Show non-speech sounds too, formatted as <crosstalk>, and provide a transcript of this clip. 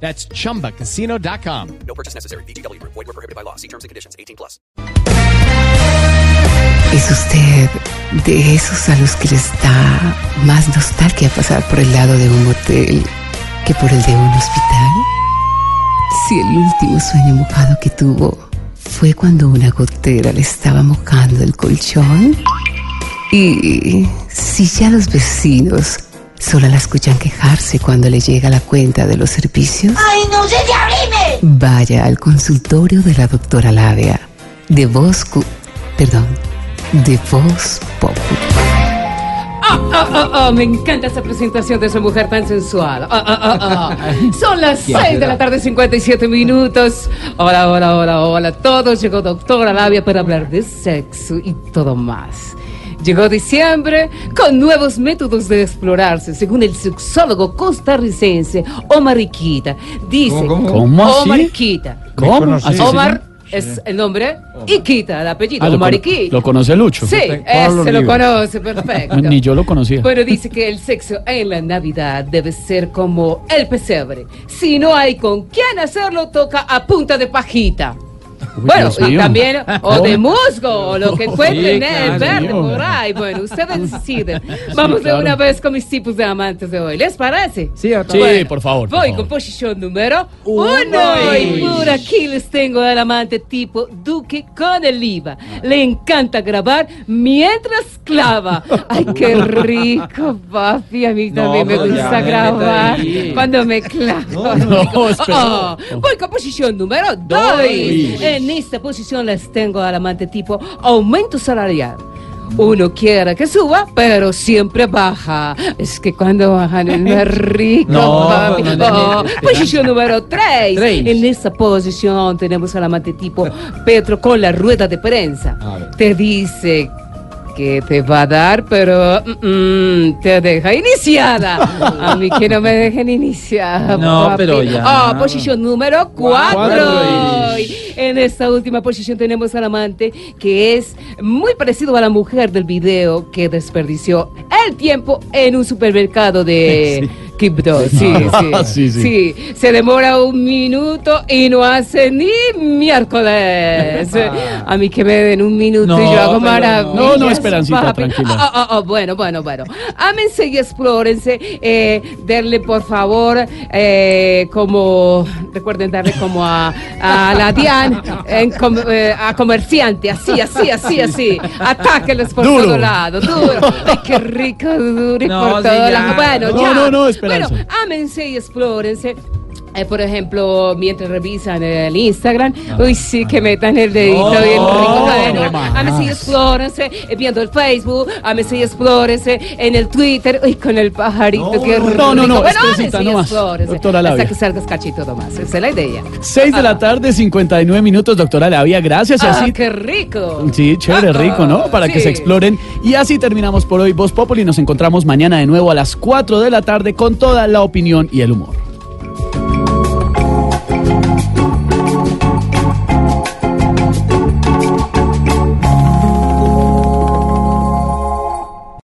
That's chumbacasino.com. No purchase necessary. BGW. Void were prohibited by law. See terms and conditions. 18 plus. ¿Es usted de esos a los que les da más nostalgia pasar por el lado de un motel que por el de un hospital? Si el último sueño mojado que tuvo fue cuando una gotera le estaba mojando el colchón. Y si ya los vecinos solo la escuchan quejarse cuando le llega la cuenta de los servicios. ¡Ay, no se te abrime! Vaya al consultorio de la doctora Labia, de Voz... Cu- Perdón, de Voz Populi. Ah, ah, ah, ah, me encanta esa presentación de esa mujer tan sensual. Ah, ah. <laughs> Son las 6 de la tarde, 57 minutos. Hola, hola, hola, hola. Todos llegó doctora Labia para hablar de sexo y todo más. Llegó diciembre con nuevos métodos de explorarse, según el sexólogo costarricense Omar Iquita. Dice, ¿Cómo así? Omar Iquita. ¿Cómo? ¿Así se Omar? Es el nombre, Iquita, el apellido, Ah, lo, lo conoce Lucho. Sí, Pablo ese lo Oliva. conoce, perfecto. <laughs> Ni yo lo conocía. Pero dice que el sexo en la Navidad debe ser como el pesebre. Si no hay con quién hacerlo, toca a punta de pajita. Bueno, Dios y mío. también, <laughs> o de musgo, o lo que encuentren en el verde por ahí. Bueno, ustedes <laughs> deciden. Vamos claro. de una vez con mis tipos de amantes de hoy. ¿Les parece? Sí, por favor. por Voy favor. con posición número uno. Y por aquí les tengo al amante tipo Duque con el IVA. Le encanta grabar mientras clava. <laughs> Ay, qué rico, papi. A mí también me pero ya, gusta me grabar cuando me clavo. no, espera. Oh, voy con posición número dos. Dos. En esta posición les tengo al amante tipo aumento salarial. Uno quiere que suba, pero siempre baja. Es que cuando bajan es más <laughs> rico, No, papi. no, no, no, Oh, posición número 3. Tres. En esta posición tenemos al amante tipo Petro con la rueda de prensa. Te dice que te va a dar, pero mm, te deja iniciada. <laughs> A mí que no me dejen iniciada. No, papi. pero ya. Ah, posición número 4. Cuatro. En esta última posición tenemos al amante que es muy parecido a la mujer del video que desperdició el tiempo en un supermercado de <laughs> Quibdó. Sí, <laughs> Ah, sí, sí, sí. Se demora un minuto y no hace ni miércoles. A mí que me den un minuto y yo hago maravillas. No, no, Esperancita, papi. tranquila. Ah, ah, ah, bueno, bueno, bueno. Ámense y explórense. Eh, darle, por favor, eh, como, recuerden darle como a, a la Dian, en com- eh, a comerciante, así, así, así, así. Atáquenlos por Duro. todo lado, duro. <laughs> Ay, qué rico, duro y No, por todo lado. Bueno, No, ya. no, no, Esperanza. Bueno, ámense y explórense. Eh, por ejemplo, mientras revisan el Instagram, uy, sí, que metan el dedito No, bien rico. No ámense y explórense eh, viendo el Facebook, ámense y explórense en el Twitter, uy, con el pajarito, qué rico. no, no, no, bueno, espesita, no más. Doctora Hasta Labia. que salgas cachito más, esa es la idea. 6 de la tarde, 59 minutos, doctora Lavia. Gracias. Ah, así qué rico. Sí, chévere, Ah, rico, ¿no? Para que se exploren. Y así terminamos por hoy Voz Populi. Nos encontramos mañana de nuevo a las 4 de la tarde con toda la opinión y el humor.